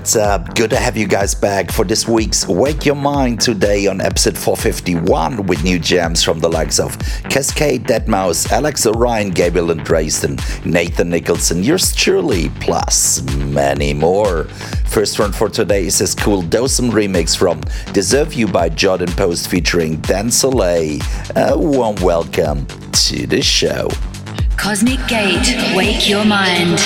What's up? Good to have you guys back for this week's Wake Your Mind today on episode 451 with new gems from the likes of Kaskade, Deadmau5, Alex Orion, Gabriel and Dresden, Nathan Nicholson, yours truly, plus many more. First one for today is this cool Dosem remix from Deserve You by Jordan Post featuring Dan Soleil. A warm welcome to the show. Cosmic Gate. Wake your mind.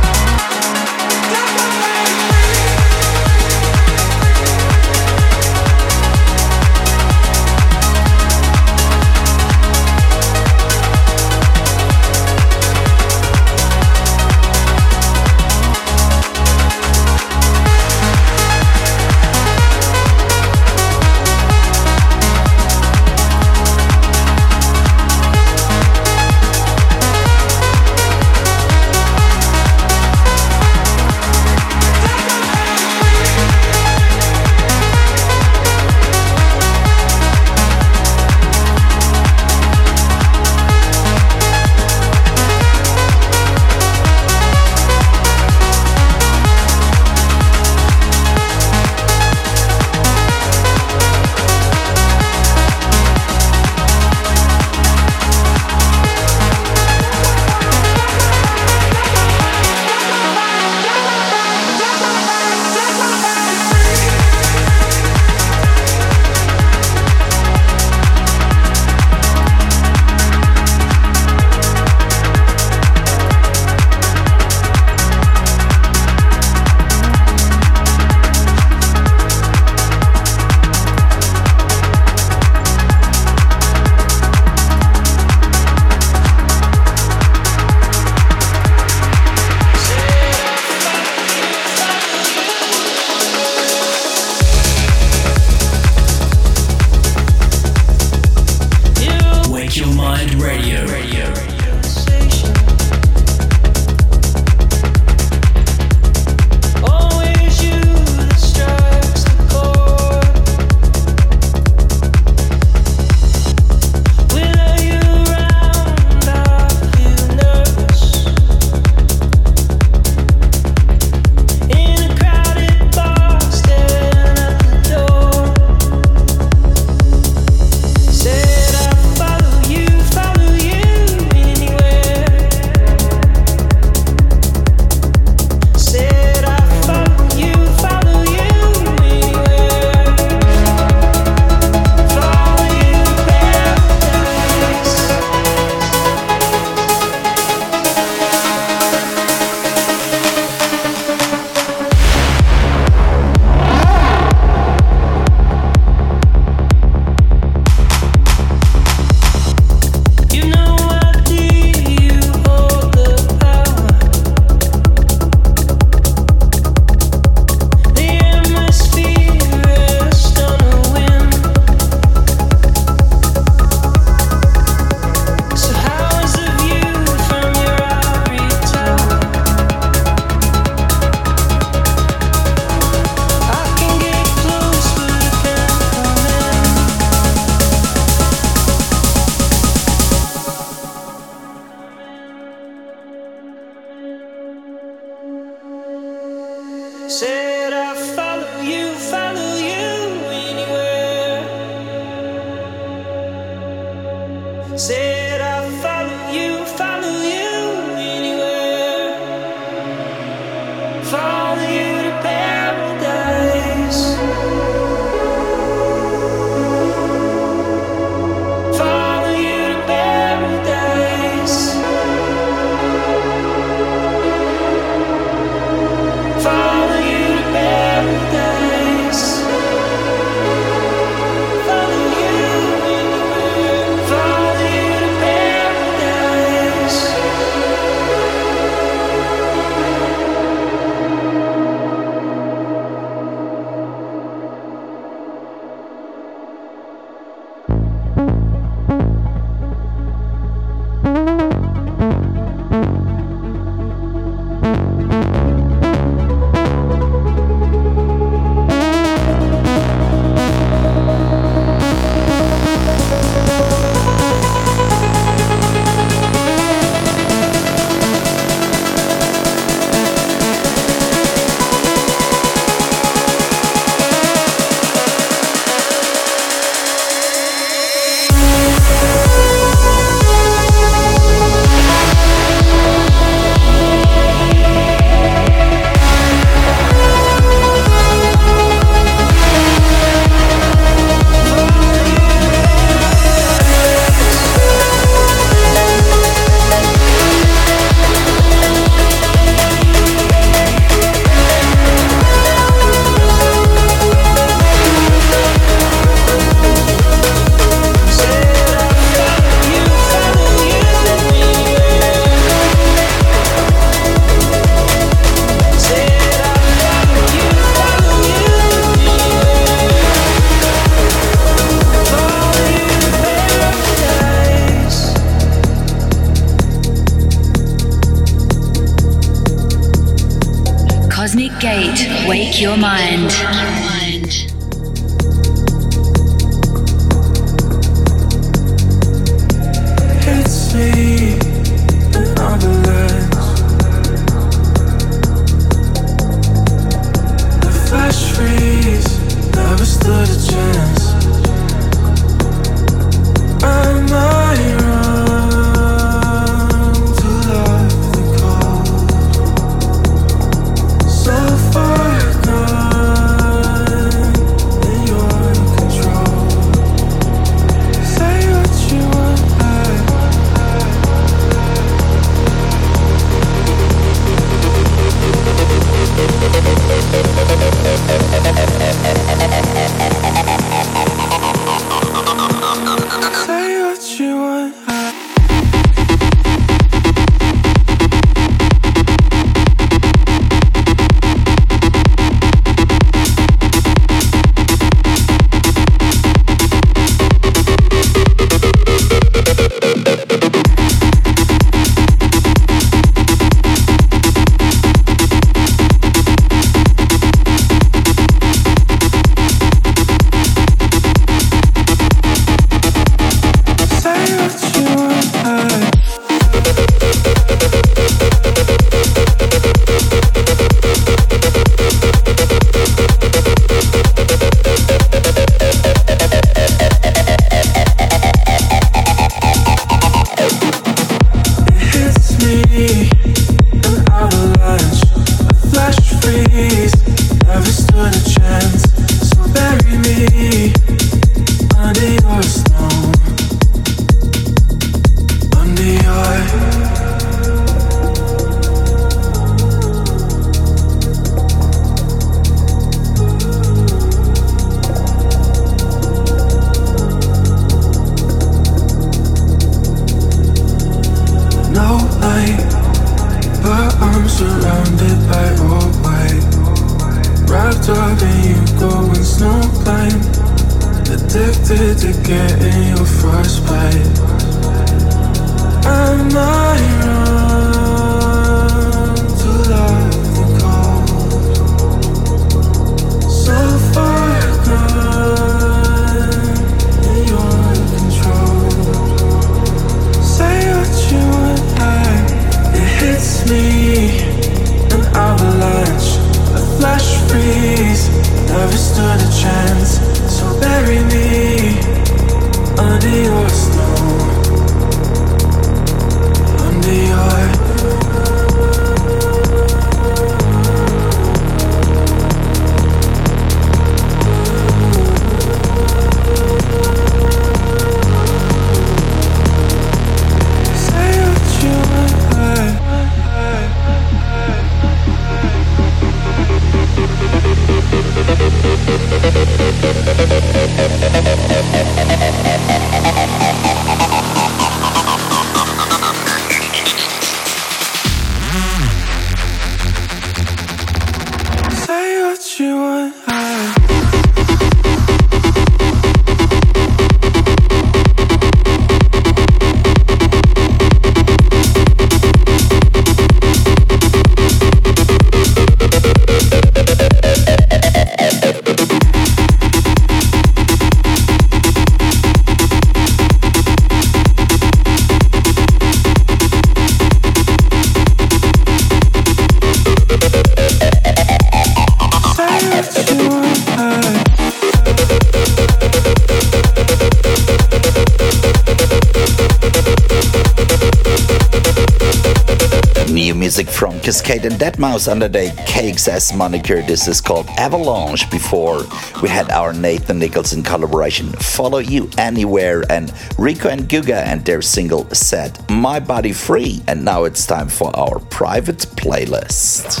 From Kaskade and Deadmau5 under the KXS moniker. This is called Avalanche. Before we had our Nathan Nicholson collaboration, Follow You Anywhere, and Rico and Guga and their single Set My Body Free. And now it's time for our private playlist.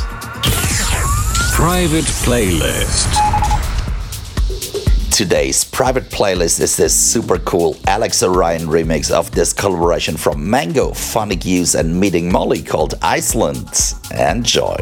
Private playlist. Today's private playlist is this super cool Alex Orion remix of this collaboration from Mango, Phonic Youth, and Meeting Molly called Iceland. Enjoy.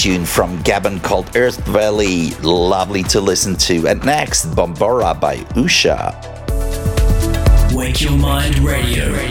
Tune from Gabon called Earth Valley. Lovely to listen to. And next, Bombora by Usha. Wake Your Mind Radio.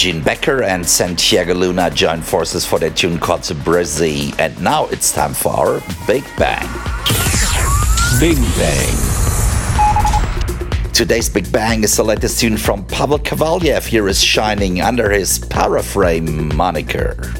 Gene Becker and Santiago Luna joined forces for their tune called Brizzy. And now it's time for our Big Bang. Big Bang. Today's Big Bang is the latest tune from Pavel Khvaleev. Here is Shining under his Paraframe moniker.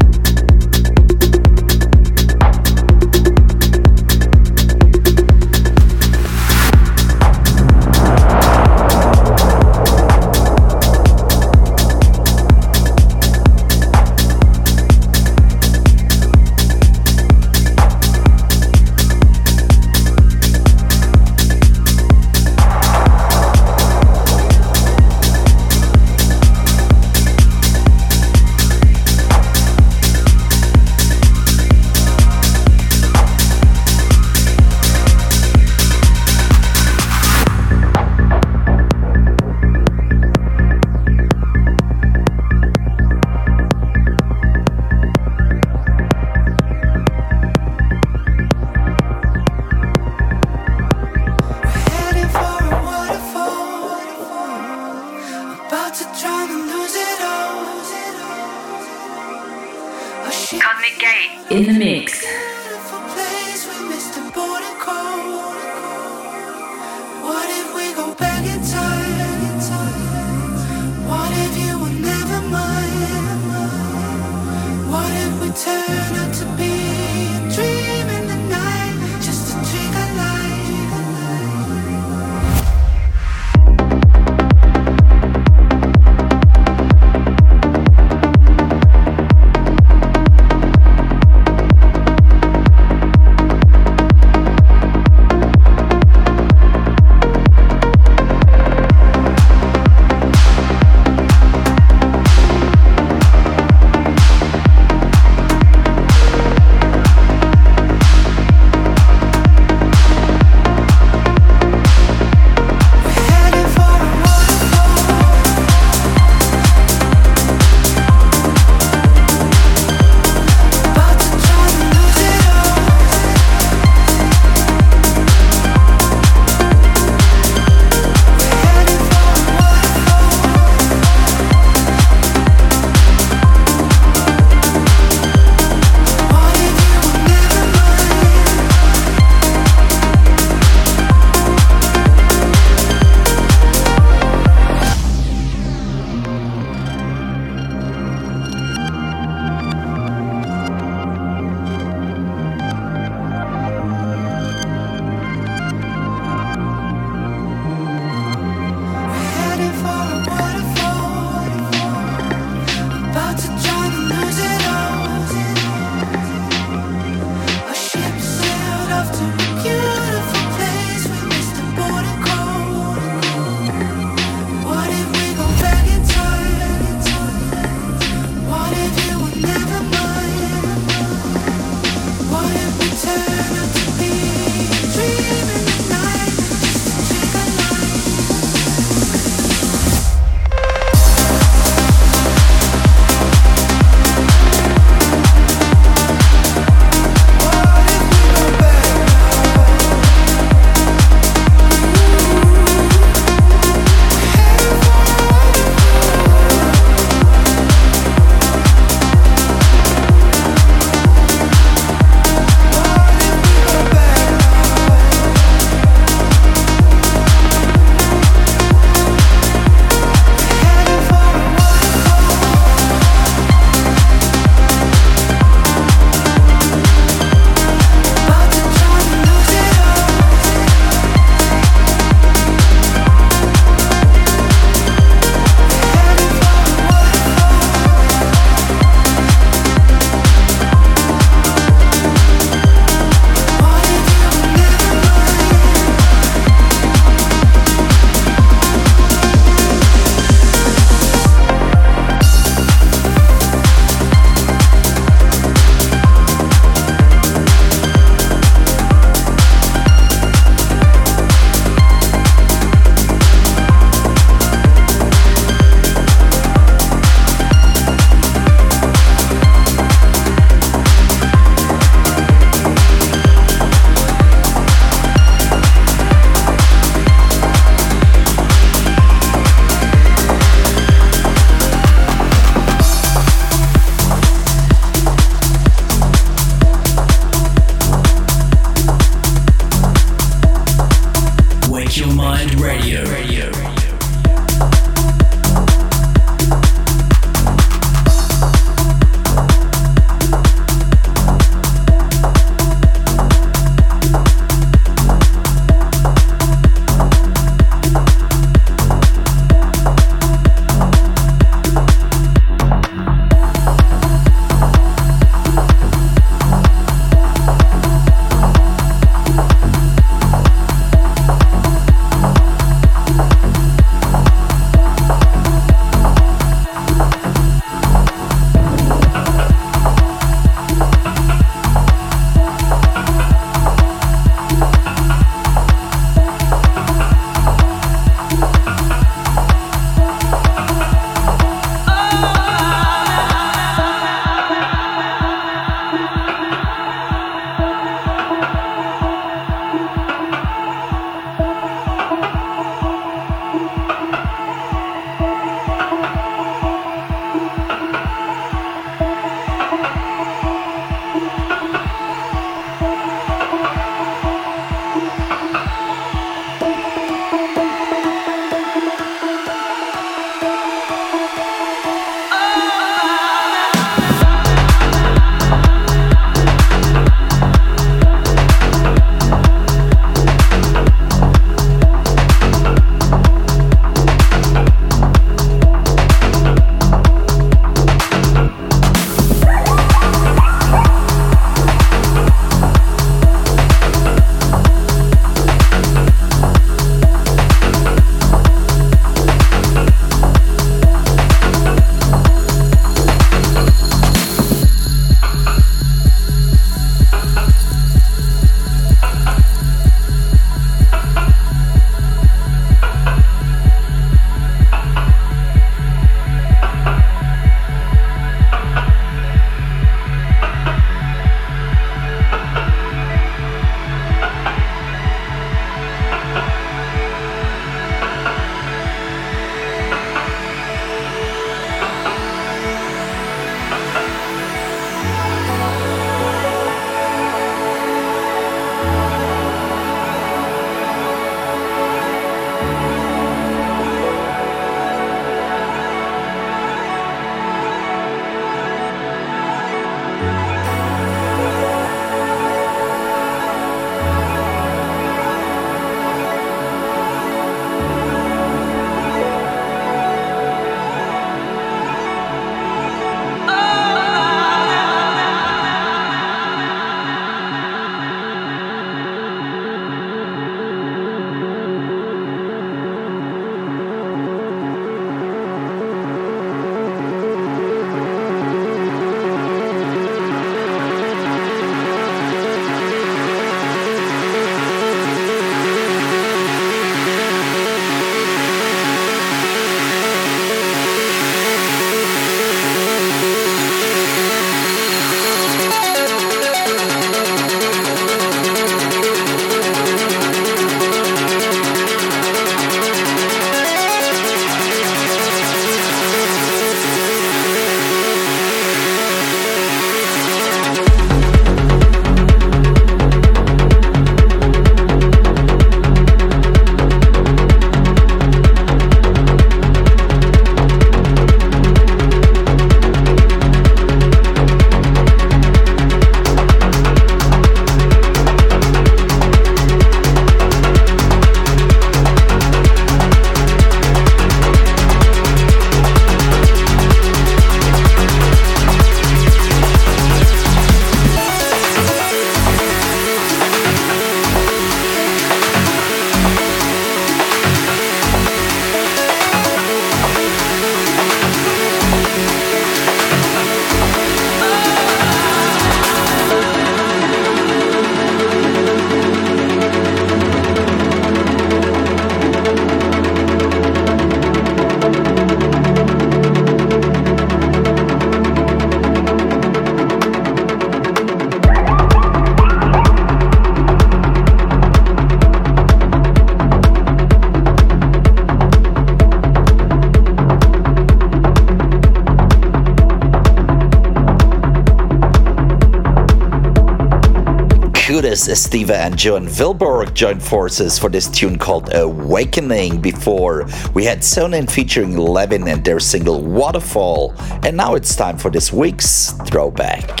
Judas Estiva and Johan Wilborg joined forces for this tune called Awakening. Before we had Sonin featuring Levin and their single Waterfall. And now it's time for this week's throwback.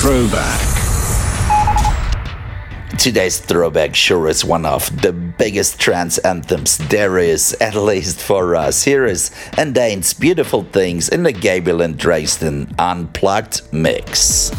Throwback. Today's throwback sure is one of the biggest trance anthems there is, at least for us. Here is Andain's Beautiful Things in the Gabriel and Dresden Unplugged mix.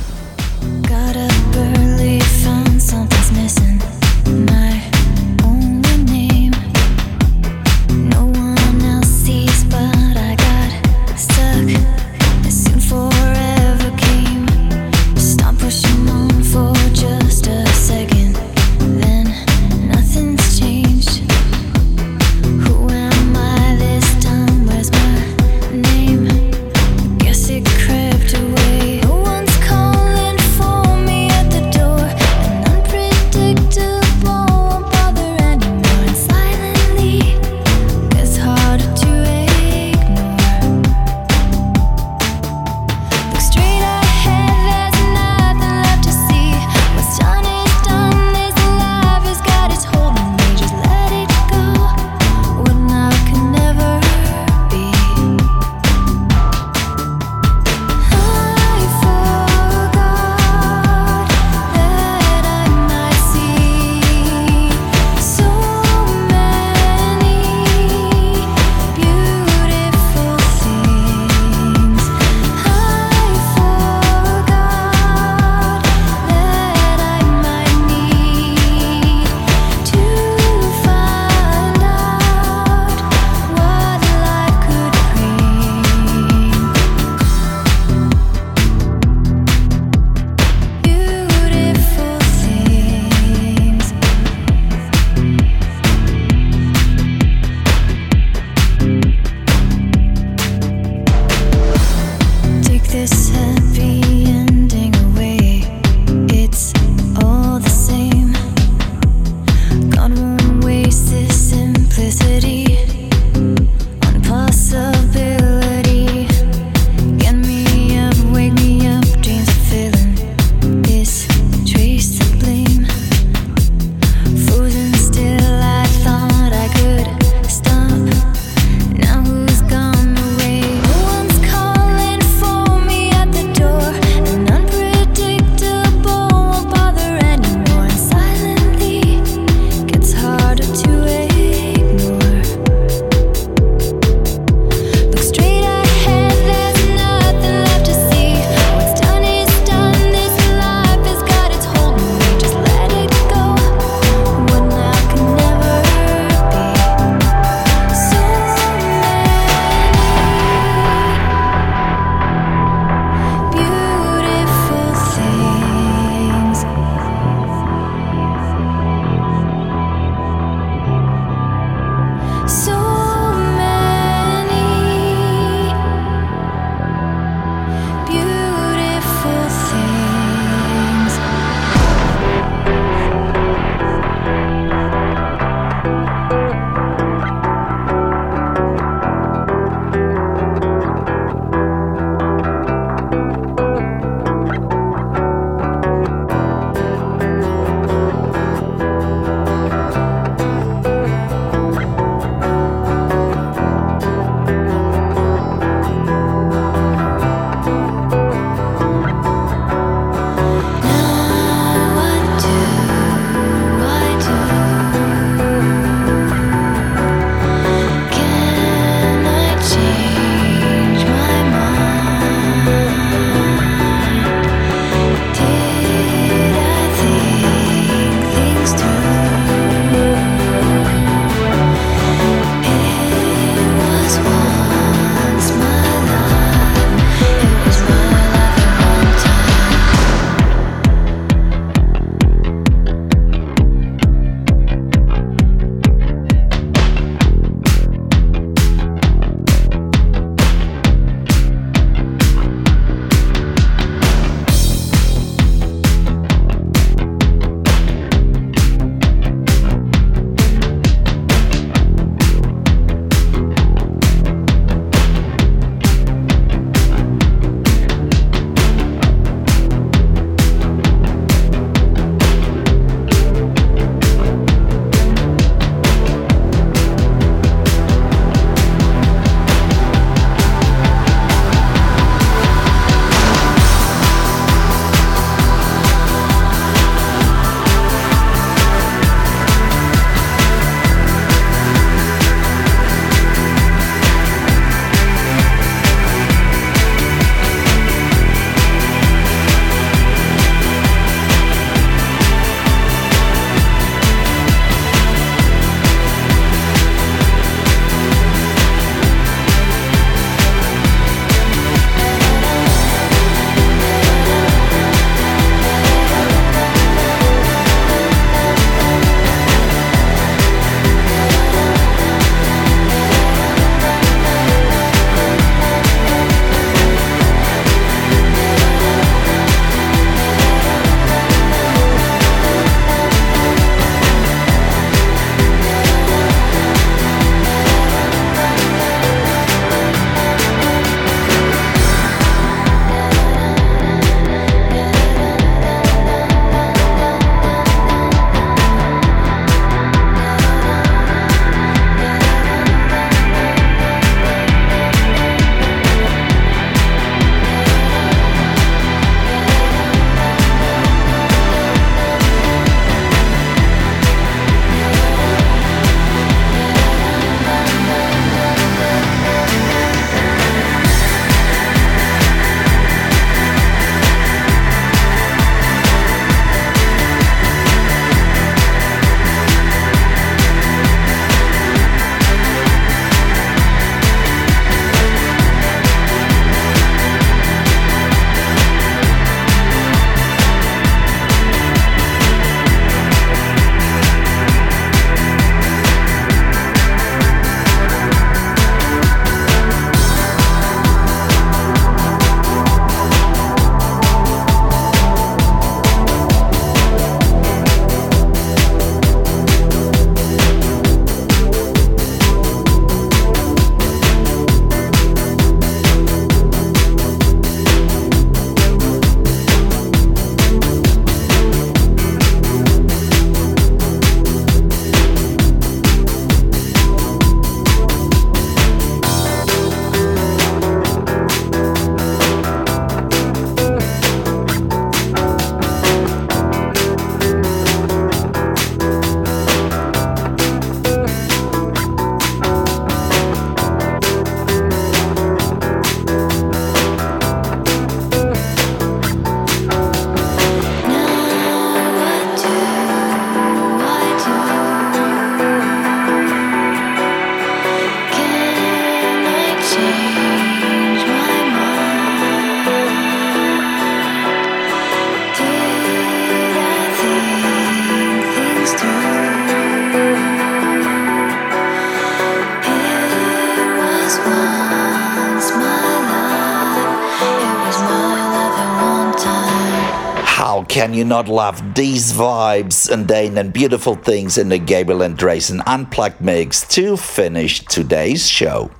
Can you not love these vibes and then and beautiful things in the Gabriel and Dresden Unplugged mix to finish today's show?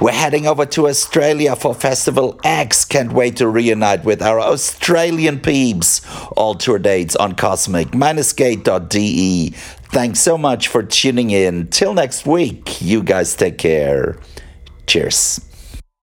We're heading over to Australia for Festival X. Can't wait to reunite with our Australian peeps. All tour dates on cosmic-gate.de. Thanks so much for tuning in. Till next week, you guys take care. Cheers.